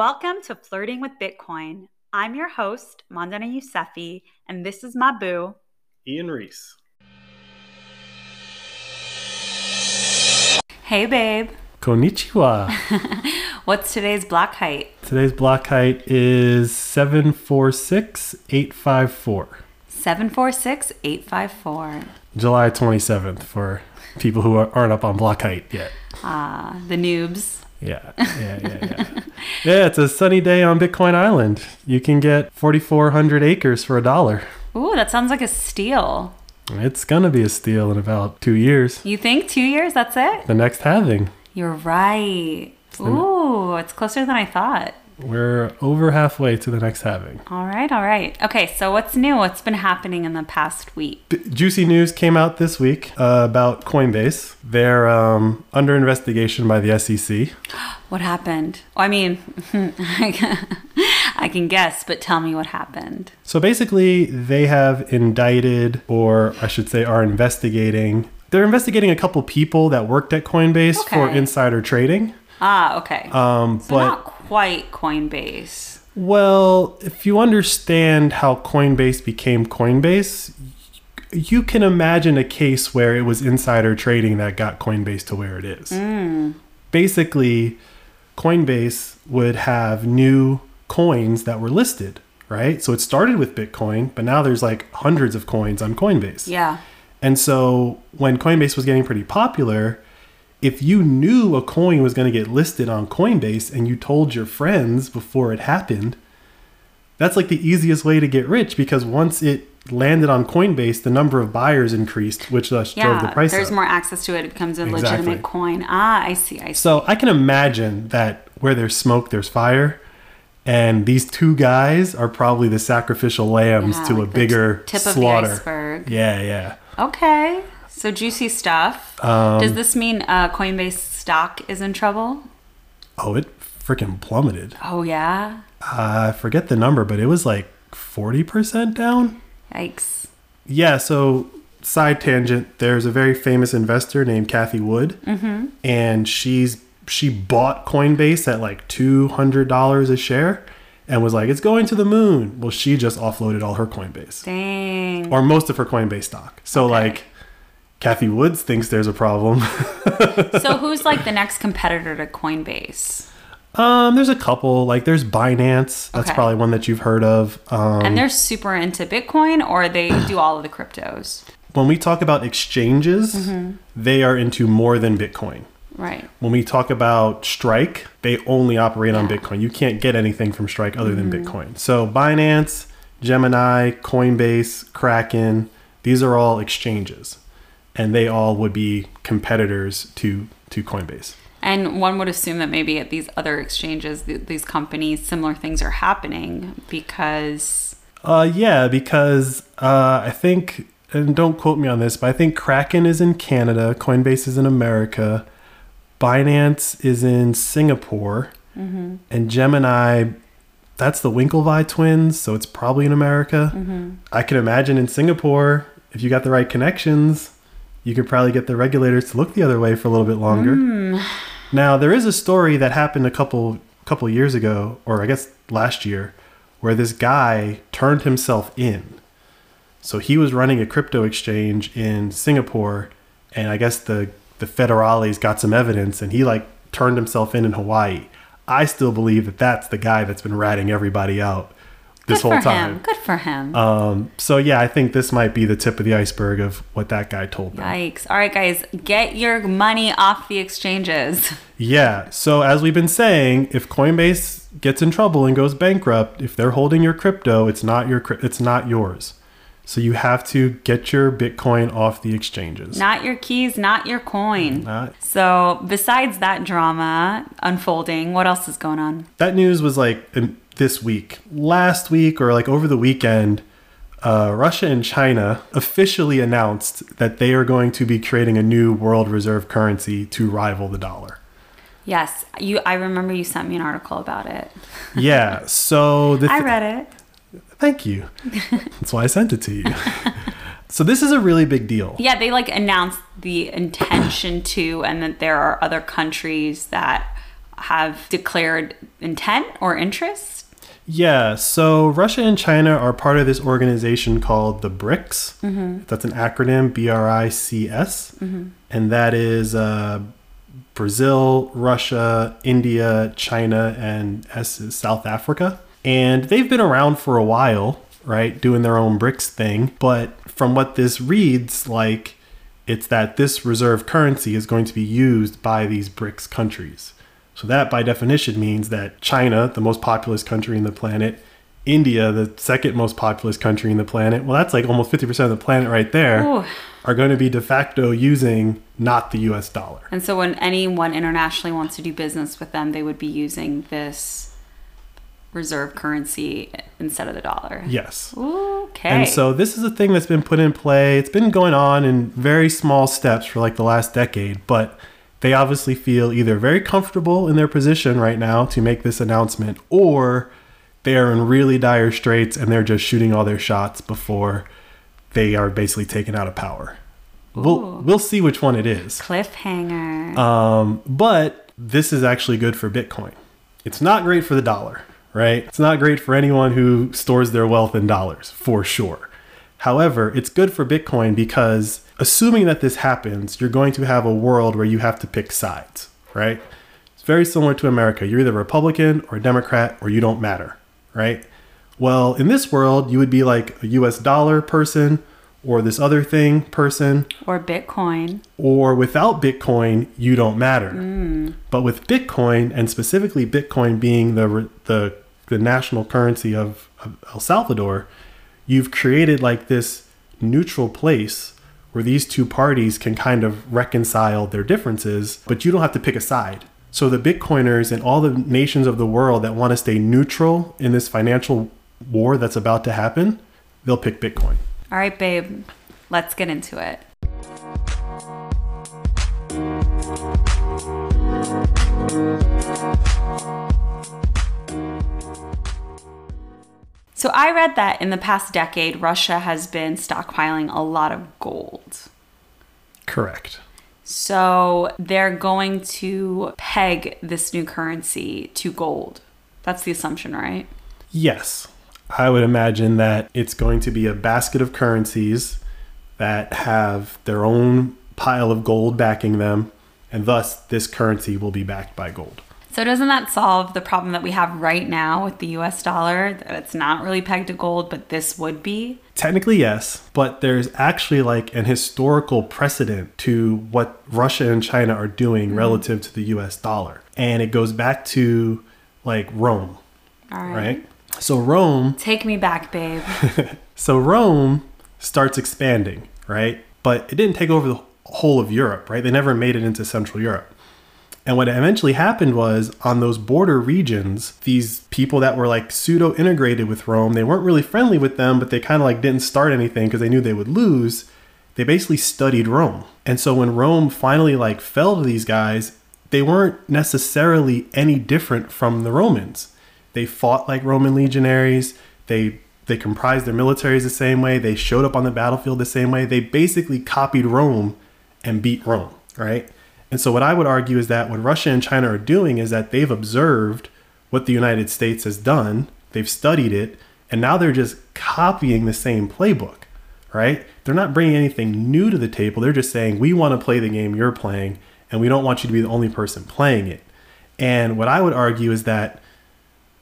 Welcome to Flirting with Bitcoin. I'm your host, Mandana Yousefi, and this is my boo. Ian Reese. Hey, babe. Konnichiwa. What's today's block height? Today's block height is 746854. 746854. July 27th for people who aren't up on block height yet. Ah, the noobs. Yeah, yeah, yeah, yeah. yeah, it's a sunny day on Bitcoin Island. You can get 4,400 acres for a dollar. Ooh, that sounds like a steal. It's gonna be a steal in about two years. You think two years? That's it? The next halving. You're right. Ooh, it's closer than I thought. We're over halfway to the next halving. All right, all right. Okay, so what's new? What's been happening in the past week? B- Juicy news came out this week uh, about Coinbase. They're um, under investigation by the SEC. What happened? Oh, I mean, I can guess, but tell me what happened. So basically, they have indicted, or I should say, are investigating. They're investigating a couple people that worked at Coinbase for insider trading. Ah, okay. Um, so but not quite Coinbase. well, if you understand how Coinbase became Coinbase, you can imagine a case where it was insider trading that got Coinbase to where it is. Hmm. Basically, Coinbase would have new coins that were listed, right? So it started with Bitcoin, but now there's like hundreds of coins on Coinbase. Yeah. And so when Coinbase was getting pretty popular, if you knew a coin was going to get listed on Coinbase and you told your friends before it happened, that's like the easiest way to get rich because once it landed on Coinbase, the number of buyers increased, which thus drove the Yeah. price There's up. more access to it. It becomes a Exactly. legitimate coin. Ah, I see. I see. So I can imagine that where there's smoke, there's fire. And these two guys are probably the sacrificial lambs Yeah, to a like the bigger t- tip slaughter. of the iceberg. Yeah, yeah. Okay. So juicy stuff. Um, Does this mean uh, Coinbase stock is in trouble? Oh, it freaking plummeted. Oh, yeah. I forget the number, but it was like 40% down. Yikes. Yeah, so side tangent, there's a very famous investor named Cathie Wood, and she's she bought Coinbase at like $200 a share and was like it's going to the moon. Well, she just offloaded all her Coinbase Dang. or most of her Coinbase stock. So Okay. like Cathie Woods thinks there's a problem. so who's like the next competitor to Coinbase? um there's a couple like there's Binance. That's Okay. probably one that you've heard of. Um And they're super into Bitcoin or they do all of the cryptos? when we talk about exchanges, they are into more than Bitcoin. Right. When we talk about Strike, they only operate on Bitcoin. You can't get anything from Strike other than Bitcoin. So Binance, Gemini, Coinbase, Kraken, these are all exchanges. And they all would be competitors to to Coinbase. And one would assume that maybe at these other exchanges, th- these companies, similar things are happening because. Uh, yeah, because uh, I think, and don't quote me on this, but I think Kraken is in Canada, Coinbase is in America, Binance is in Singapore, and Gemini, that's the Winklevi twins, so it's probably in America. I can imagine in Singapore, if you got the right connections, you could probably get the regulators to look the other way for a little bit longer. Hmm. Now there is a story that happened a couple couple years ago, or I guess last year, where this guy turned himself in. So he was running a crypto exchange in Singapore, and I guess the the federales got some evidence, and he like turned himself in in Hawaii. I still believe that that's the guy that's been ratting everybody out this whole time. him. Good for him. Um, so yeah, I think this might be the tip of the iceberg of what that guy told them. Yikes. All right, guys, get your money off the exchanges. Yeah. So as we've been saying, if Coinbase gets in trouble and goes bankrupt, if they're holding your crypto, it's not your it's not yours. So you have to get your Bitcoin off the exchanges. Not your keys, not your coin. Not- So, besides that drama unfolding, what else is going on? that news was like this week, last week, or like over the weekend. Uh, Russia and China officially announced that they are going to be creating a new world reserve currency to rival the dollar. Yes, you. I remember you sent me an article about it. Yeah. So the I read it. Thank you. That's why I sent it to you. so this is a really big deal. Yeah, they like announced the intention to, and that there are other countries that have declared intent or interest? Yeah, so Russia and China are part of this organization called the BRICS. That's an acronym B R I C S. And that is uh, Brazil, Russia, India, China, and S is South Africa. And they've been around for a while, right, doing their own BRICS thing. But from what this reads like, it's that this reserve currency is going to be used by these BRICS countries. So that by definition means that China, the most populous country in the planet, India, the second most populous country in the planet, well, that's like almost 50% of the planet right there, Ooh. are going to be de facto using not the US dollar. And so when anyone internationally wants to do business with them, they would be using this reserve currency instead of the dollar. Yes. Okay. And so this is a thing that's been put in play. It's been going on in very small steps for like the last decade, but they obviously feel either very comfortable in their position right now to make this announcement or they are in really dire straits and they're just shooting all their shots before they are basically taken out of power. We'll we'll see which one it is. Cliffhanger. Um, but this is actually good for Bitcoin. It's not great for the dollar, right? It's not great for anyone who stores their wealth in dollars, for sure. However, it's good for Bitcoin because assuming that this happens, you're going to have a world where you have to pick sides, right? It's very similar to America. You're either Republican or a Democrat or you don't matter, right? Well, in this world, you would be like a US dollar person or this other thing person or Bitcoin. or without Bitcoin, you don't matter. Hmm. But with Bitcoin, and specifically Bitcoin being the the, the national currency of, of El Salvador, you've created like this neutral place where these two parties can kind of reconcile their differences, but you don't have to pick a side. So the Bitcoiners and all the nations of the world that want to stay neutral in this financial war that's about to happen, they'll pick Bitcoin. All right, babe. Let's get into it. So I read that in the past decade, Russia has been stockpiling a lot of gold. Correct. So they're going to peg this new currency to gold. That's the assumption, right? Yes. I would imagine that it's going to be a basket of currencies that have their own pile of gold backing them, and thus this currency will be backed by gold. So doesn't that solve the problem that we have right now with the US dollar that it's not really pegged to gold, but this would be? Technically, yes, but there's actually like an historical precedent to what Russia and China are doing mm-hmm. relative to the US dollar. And it goes back to like Rome, All right. right? So Rome Take me back, babe. So Rome starts expanding, right? But it didn't take over the whole of Europe, right? They never made it into Central Europe. And what eventually happened was on those border regions, these people that were like pseudo integrated with Rome, they weren't really friendly with them, but they kind of like didn't start anything because they knew they would lose. They basically studied Rome. And so when Rome finally like fell to these guys, they weren't necessarily any different from the Romans. They fought like Roman legionaries. They they comprised their militaries the same way. They showed up on the battlefield the same way. They basically copied Rome and beat Rome, right? And so what I would argue is that what Russia and China are doing is that they've observed what the United States has done. They've studied it, and now they're just copying the same playbook, right? They're not bringing anything new to the table. They're just saying, "We want to play the game you're playing, and we don't want you to be the only person playing it." And what I would argue is that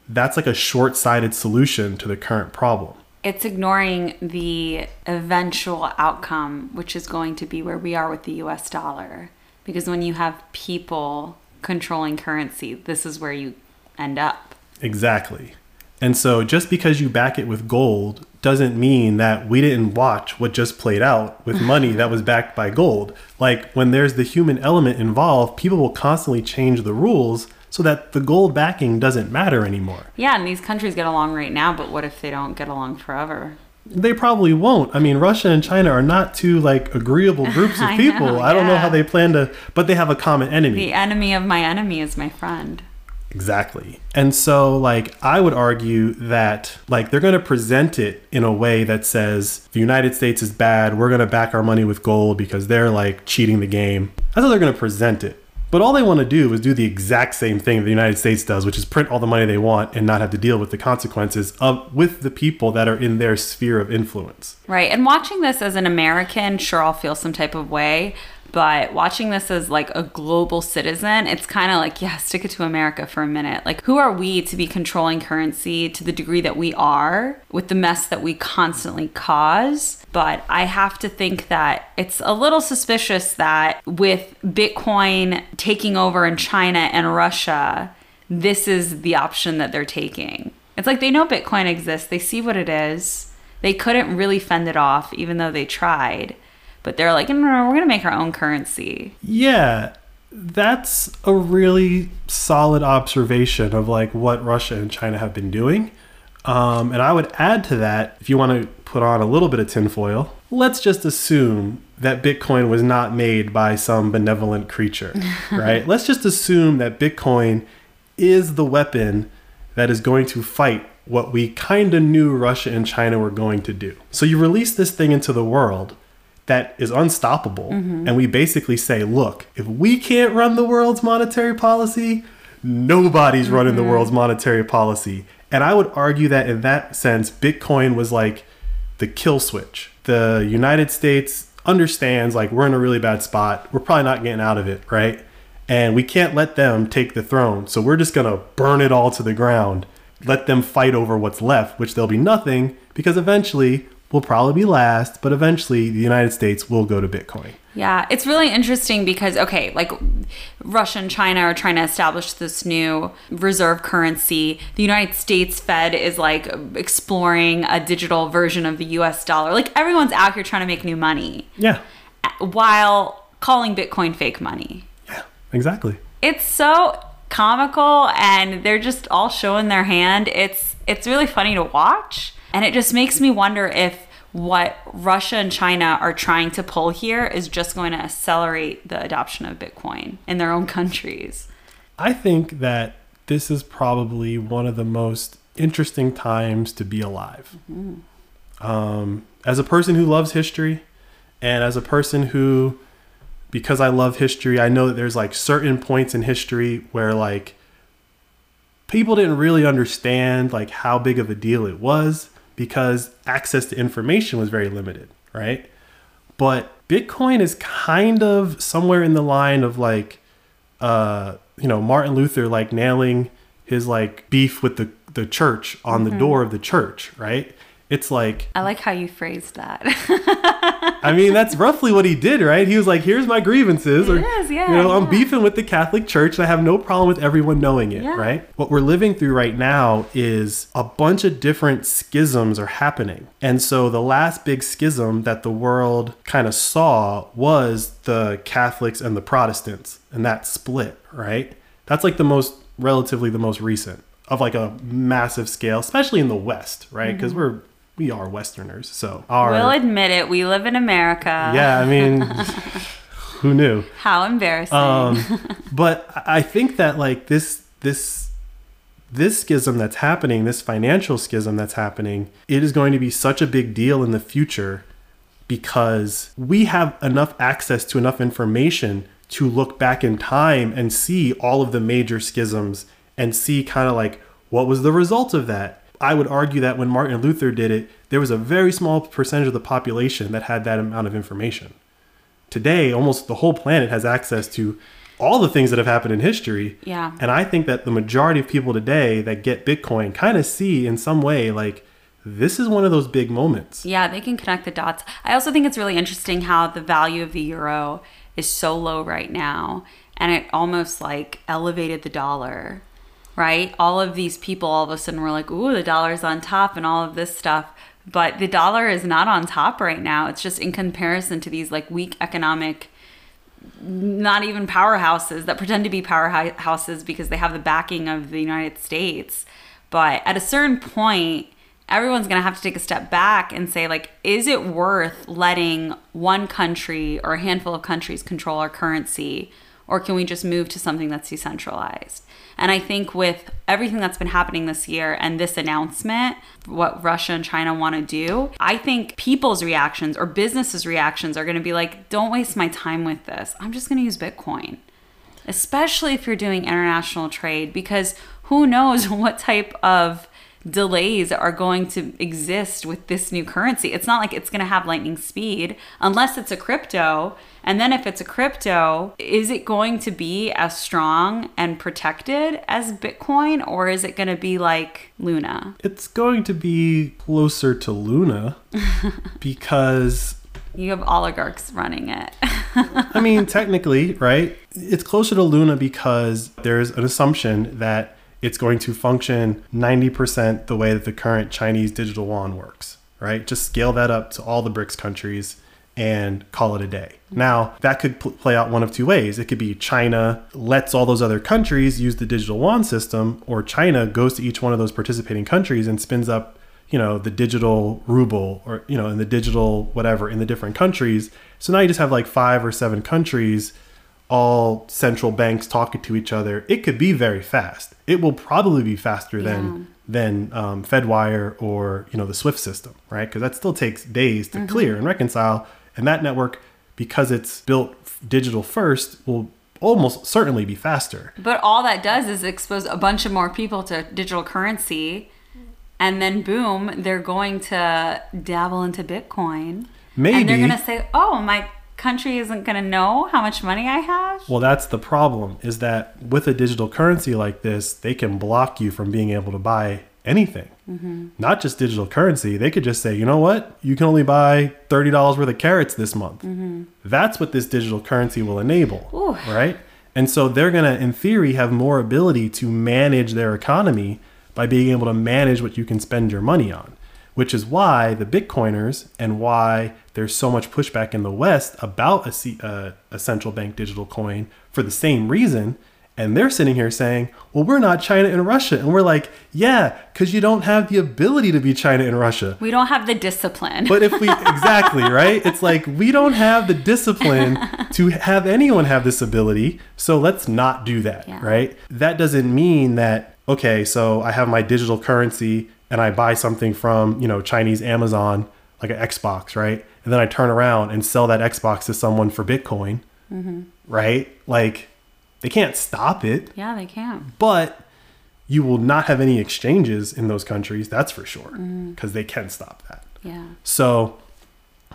that's like a short-sighted solution to the current problem. It's ignoring the eventual outcome, which is going to be where we are with the US dollar. Because when you have people controlling currency, this is where you end up. Exactly. And so just because you back it with gold doesn't mean that we didn't watch what just played out with money that was backed by gold. Like when there's the human element involved, people will constantly change the rules so that the gold backing doesn't matter anymore. Yeah, and these countries get along right now, but what if they don't get along forever? They probably won't. I mean, Russia and China are not two like agreeable groups of I people. know, I don't know how they plan to, but they have a common enemy. The enemy of my enemy is my friend. Exactly. And so like I would argue that like they're going to present it in a way that says the United States is bad, we're going to back our money with gold because they're like cheating the game. That's how they're going to present it. But all they want to do is do the exact same thing the United States does, which is print all the money they want and not have to deal with the consequences of with the people that are in their sphere of influence. Right. And watching this as an American, sure, I'll feel some type of way. But watching this as like a global citizen, it's kind of like, yeah, stick it to America for a minute. Like, who are we to be controlling currency to the degree that we are with the mess that we constantly cause? But I have to think that it's a little suspicious that with Bitcoin taking over in China and Russia, this is the option that they're taking. It's like they know Bitcoin exists, they see what it is. They couldn't really fend it off, even though they tried but they're like, no, no, no we're going to make our own currency. Yeah, that's a really solid observation of like what Russia and China have been doing. Um, and I would add to that, if you want to put on a little bit of tinfoil, let's just assume that Bitcoin was not made by some benevolent creature, right? let's just assume that Bitcoin is the weapon that is going to fight what we kind of knew Russia and China were going to do. So you release this thing into the world that is unstoppable. Mm-hmm. And we basically say, look, if we can't run the world's monetary policy, nobody's mm-hmm. running the world's monetary policy. And I would argue that in that sense, Bitcoin was like the kill switch. The United States understands like we're in a really bad spot. We're probably not getting out of it, right? And we can't let them take the throne. So we're just going to burn it all to the ground. Let them fight over what's left, which there'll be nothing because eventually will probably be last, but eventually the United States will go to Bitcoin. Yeah, it's really interesting because, okay, like Russia and China are trying to establish this new reserve currency. The United States Fed is like exploring a digital version of the US dollar. Like everyone's out here trying to make new money. Yeah. While calling Bitcoin fake money. Yeah, exactly. It's so comical and they're just all showing their hand. It's it's really funny to watch and it just makes me wonder if what Russia and China are trying to pull here is just going to accelerate the adoption of Bitcoin in their own countries. I think that this is probably one of the most interesting times to be alive. Mm-hmm. Um, as a person who loves history, and as a person who, because I love history, I know that there's like certain points in history where like people didn't really understand like how big of a deal it was because access to information was very limited, right? But Bitcoin is kind of somewhere in the line of like, uh, you know, Martin Luther like nailing his like beef with the the church on mm-hmm. the door of the church, right? It's like I like how you phrased that. I mean, that's roughly what he did, right? He was like, "Here's my grievances," it or is, yeah, you know, yeah. I'm beefing with the Catholic Church, and I have no problem with everyone knowing it, yeah. right? What we're living through right now is a bunch of different schisms are happening, and so the last big schism that the world kind of saw was the Catholics and the Protestants, and that split, right? That's like the most relatively the most recent of like a massive scale, especially in the West, right? Because mm-hmm. we're we are Westerners, so our, we'll admit it. We live in America. Yeah, I mean, who knew? How embarrassing. Um, but I think that like this this this schism that's happening, this financial schism that's happening, it is going to be such a big deal in the future because we have enough access to enough information to look back in time and see all of the major schisms and see kind of like what was the result of that I would argue that when Martin Luther did it, there was a very small percentage of the population that had that amount of information. Today, almost the whole planet has access to all the things that have happened in history. Yeah. And I think that the majority of people today that get Bitcoin kind of see in some way like this is one of those big moments. Yeah, they can connect the dots. I also think it's really interesting how the value of the euro is so low right now and it almost like elevated the dollar right? All of these people all of a sudden were like, ooh, the dollar's on top and all of this stuff. But the dollar is not on top right now. It's just in comparison to these like weak economic, not even powerhouses that pretend to be powerhouses because they have the backing of the United States. But at a certain point, everyone's going to have to take a step back and say like is it worth letting one country or a handful of countries control our currency or can we just move to something that's decentralized and I think with everything that's been happening this year and this announcement, what Russia and China want to do, I think people's reactions or businesses' reactions are going to be like, don't waste my time with this. I'm just going to use Bitcoin. especially if you're doing international trade, because who knows what type of delays are going to exist with this new currency. It's not like it's going to have lightning speed unless it's a crypto. And then if it's a crypto, is it going to be as strong and protected as Bitcoin or is it going to be like Luna? It's going to be closer to Luna because you have oligarchs running it. I mean, technically, right? It's closer to Luna because there's an assumption that it's going to function 90% the way that the current Chinese digital yuan works, right? Just scale that up to all the BRICS countries and call it a day. Now, that could pl- play out one of two ways. It could be China lets all those other countries use the digital yuan system, or China goes to each one of those participating countries and spins up, you know, the digital ruble or, you know, in the digital whatever in the different countries. So now you just have like five or seven countries all central banks talking to each other, it could be very fast. It will probably be faster than than um, FedWire or you know the SWIFT system, right? Because that still takes days to mm-hmm. clear and reconcile, and that network, because it's built digital first, will almost certainly be faster. But all that does is expose a bunch of more people to digital currency, and then boom, they're going to dabble into Bitcoin. Maybe. And they're going to say, "Oh, my country isn't going to know how much money I have? Well, that's the problem is that with a digital currency like this, they can block you from being able to buy anything. Mm-hmm. Not just digital currency. They could just say, you know what? You can only buy $30 worth of carrots this month. Mm-hmm. That's what this digital currency will enable. Ooh. Right? And so they're going to, in theory, have more ability to manage their economy by being able to manage what you can spend your money on which is why the Bitcoiners and why there's so much pushback in the West about a, C, uh, a central bank digital coin for the same reason. And they're sitting here saying, well, we're not China and Russia. And we're like, yeah, because you don't have the ability to be China and Russia. We don't have the discipline. but if we, exactly, right? It's like, we don't have the discipline to have anyone have this ability. So let's not do that, yeah. right? That doesn't mean that, okay, so I have my digital currency and I buy something from, you know, Chinese Amazon, like an Xbox, right? And then I turn around and sell that Xbox to someone for Bitcoin, mm-hmm. right? Like, they can't stop it. Yeah, they can't. But you will not have any exchanges in those countries, that's for sure, because mm-hmm. they can stop that. Yeah. So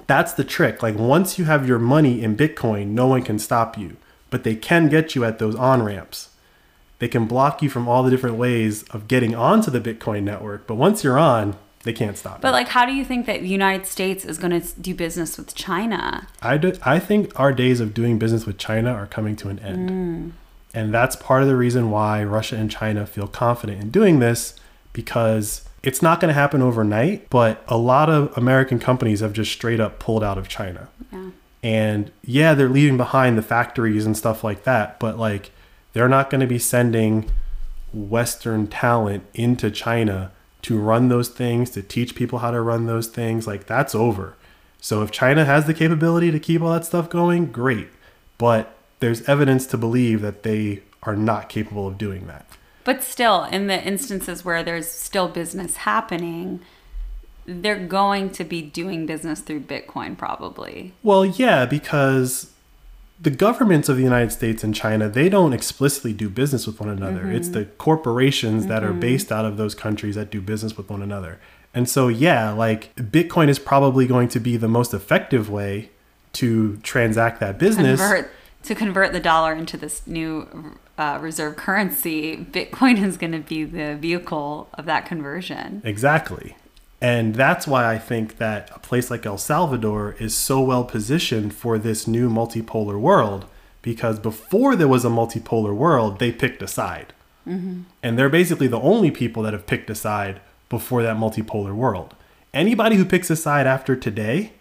that's the trick. Like, once you have your money in Bitcoin, no one can stop you, but they can get you at those on ramps they can block you from all the different ways of getting onto the Bitcoin network. But once you're on, they can't stop. It. But you. like, how do you think that the United States is going to do business with China? I do, I think our days of doing business with China are coming to an end, mm. and that's part of the reason why Russia and China feel confident in doing this because it's not going to happen overnight. But a lot of American companies have just straight up pulled out of China. Yeah. And yeah, they're leaving behind the factories and stuff like that. But like they're not going to be sending Western talent into China to run those things, to teach people how to run those things. Like that's over. So if China has the capability to keep all that stuff going, great. But there's evidence to believe that they are not capable of doing that. But still, in the instances where there's still business happening, they're going to be doing business through Bitcoin probably. Well, yeah, because the governments of the United States and China, they don't explicitly do business with one another. Mm-hmm. It's the corporations mm-hmm. that are mm-hmm. based out of those countries that do business with one another. And so, yeah, like Bitcoin is probably going to be the most effective way to transact that business. Convert, to convert the dollar into this new uh, reserve currency, Bitcoin is going to be the vehicle of that conversion. Exactly. And that's why I think that a place like El Salvador is so well positioned for this new multipolar world because before there was a multipolar world, they picked a side. Mm-hmm. And they're basically the only people that have picked a side before that multipolar world. Anybody who picks a side after today,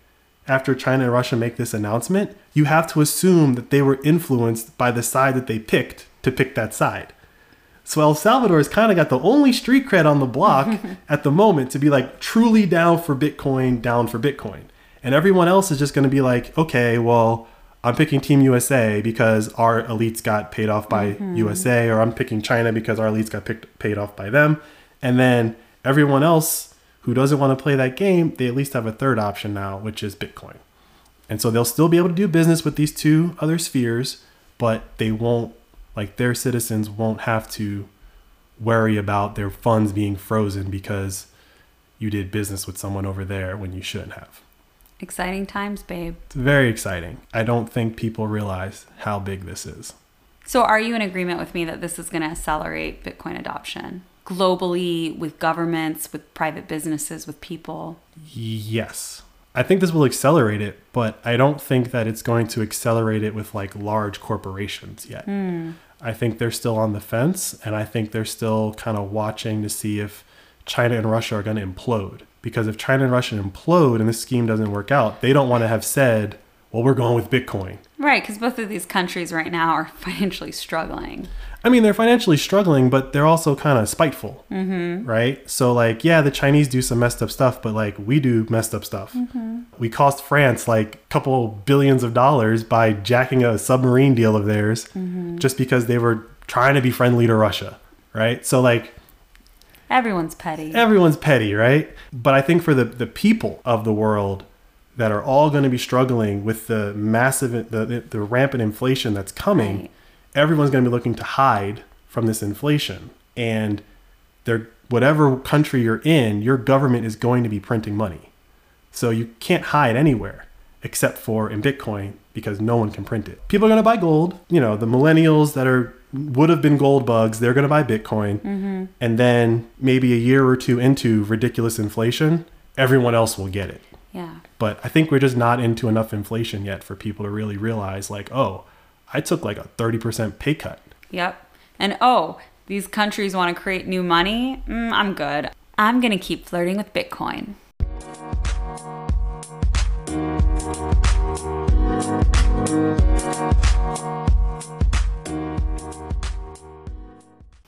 after China and Russia make this announcement, you have to assume that they were influenced by the side that they picked to pick that side. So El Salvador has kind of got the only street cred on the block at the moment to be like truly down for Bitcoin, down for Bitcoin. And everyone else is just going to be like, okay, well, I'm picking Team USA because our elites got paid off by mm-hmm. USA, or I'm picking China because our elites got picked, paid off by them. And then everyone else who doesn't want to play that game, they at least have a third option now, which is Bitcoin. And so they'll still be able to do business with these two other spheres, but they won't Like their citizens won't have to worry about their funds being frozen because you did business with someone over there when you shouldn't have. Exciting times, babe. It's very exciting. I don't think people realize how big this is. So, are you in agreement with me that this is going to accelerate Bitcoin adoption globally with governments, with private businesses, with people? Yes. I think this will accelerate it, but I don't think that it's going to accelerate it with like large corporations yet. Hmm. I think they're still on the fence, and I think they're still kind of watching to see if China and Russia are going to implode. Because if China and Russia implode and this scheme doesn't work out, they don't want to have said, well, we're going with Bitcoin. Right, because both of these countries right now are financially struggling. I mean, they're financially struggling, but they're also kind of spiteful, mm-hmm. right? So, like, yeah, the Chinese do some messed up stuff, but like, we do messed up stuff. We cost France like a couple billions of dollars by jacking a submarine deal of theirs just because they were trying to be friendly to Russia, right? So, like, Everyone's petty. everyone's petty, right? But I think for the, the people of the world that are all going to be struggling with the massive, the, the, the rampant inflation that's coming, Right. everyone's going to be looking to hide from this inflation. And they're, whatever country you're in, your government is going to be printing money. So you can't hide anywhere except for in Bitcoin because no one can print it. People are going to buy gold. You know, the millennials that are would have been gold bugs, they're going to buy Bitcoin. Mm-hmm. And then maybe a year or two into ridiculous inflation, everyone else will get it. Yeah. But I think we're just not into enough inflation yet for people to really realize like, "Oh, I took like a 30% pay cut." Yep. And oh, these countries want to create new money? Mm, I'm good. I'm going to keep flirting with Bitcoin.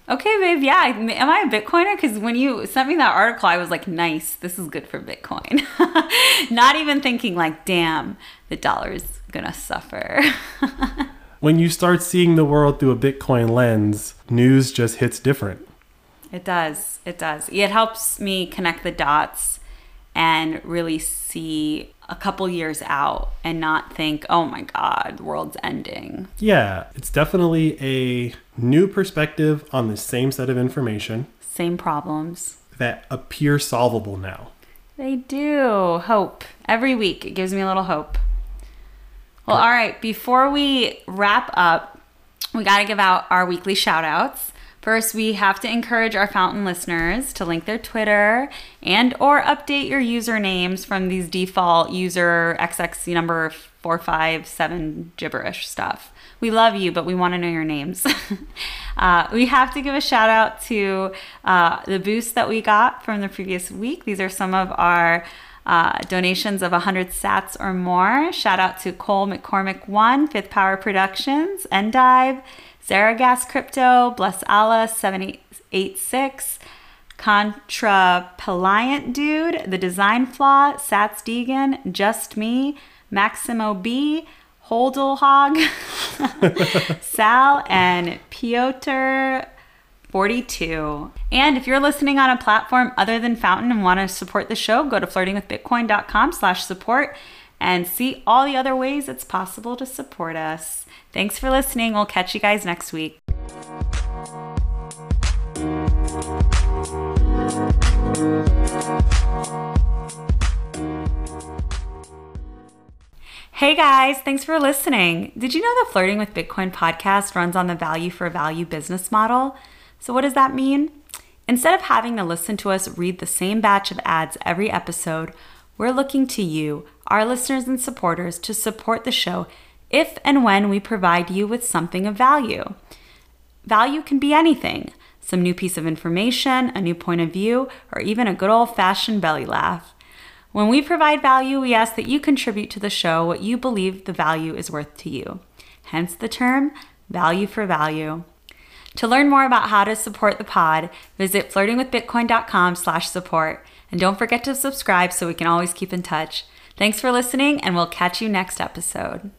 Okay, babe. Yeah, am I a Bitcoiner? Because when you sent me that article, I was like, "Nice, this is good for Bitcoin." Not even thinking like, "Damn, the dollar's gonna suffer." When you start seeing the world through a Bitcoin lens, news just hits different. It does. It does. It helps me connect the dots and really see a couple years out and not think, oh my God, the world's ending. Yeah, it's definitely a new perspective on the same set of information Same problems. that appear solvable now. They do. Hope. Every week, it gives me a little hope. Well, all right. Before we wrap up, we got to give out our weekly shout outs. First, we have to encourage our fountain listeners to link their Twitter and or update your usernames from these default user XX number 457 gibberish stuff. We love you, but we want to know your names. uh, we have to give a shout out to uh, the boost that we got from the previous week. These are some of our uh, donations of 100 sats or more. Shout out to Cole McCormick One, Fifth Power Productions, Endive, Zaragas Crypto, Bless Allah 786, Contra Peliant Dude, The Design Flaw, Sats Deegan, Just Me, Maximo B, Holdelhog, Sal, and Piotr 42. And if you're listening on a platform other than Fountain and want to support the show, go to flirtingwithbitcoin.com slash support and see all the other ways it's possible to support us. Thanks for listening. We'll catch you guys next week. Hey guys, thanks for listening. Did you know the Flirting with Bitcoin podcast runs on the value for value business model? So, what does that mean? Instead of having to listen to us read the same batch of ads every episode, we're looking to you, our listeners and supporters, to support the show if and when we provide you with something of value. Value can be anything some new piece of information, a new point of view, or even a good old fashioned belly laugh. When we provide value, we ask that you contribute to the show what you believe the value is worth to you. Hence the term value for value. To learn more about how to support the pod, visit flirtingwithbitcoin.com slash support. And don't forget to subscribe so we can always keep in touch. Thanks for listening, and we'll catch you next episode.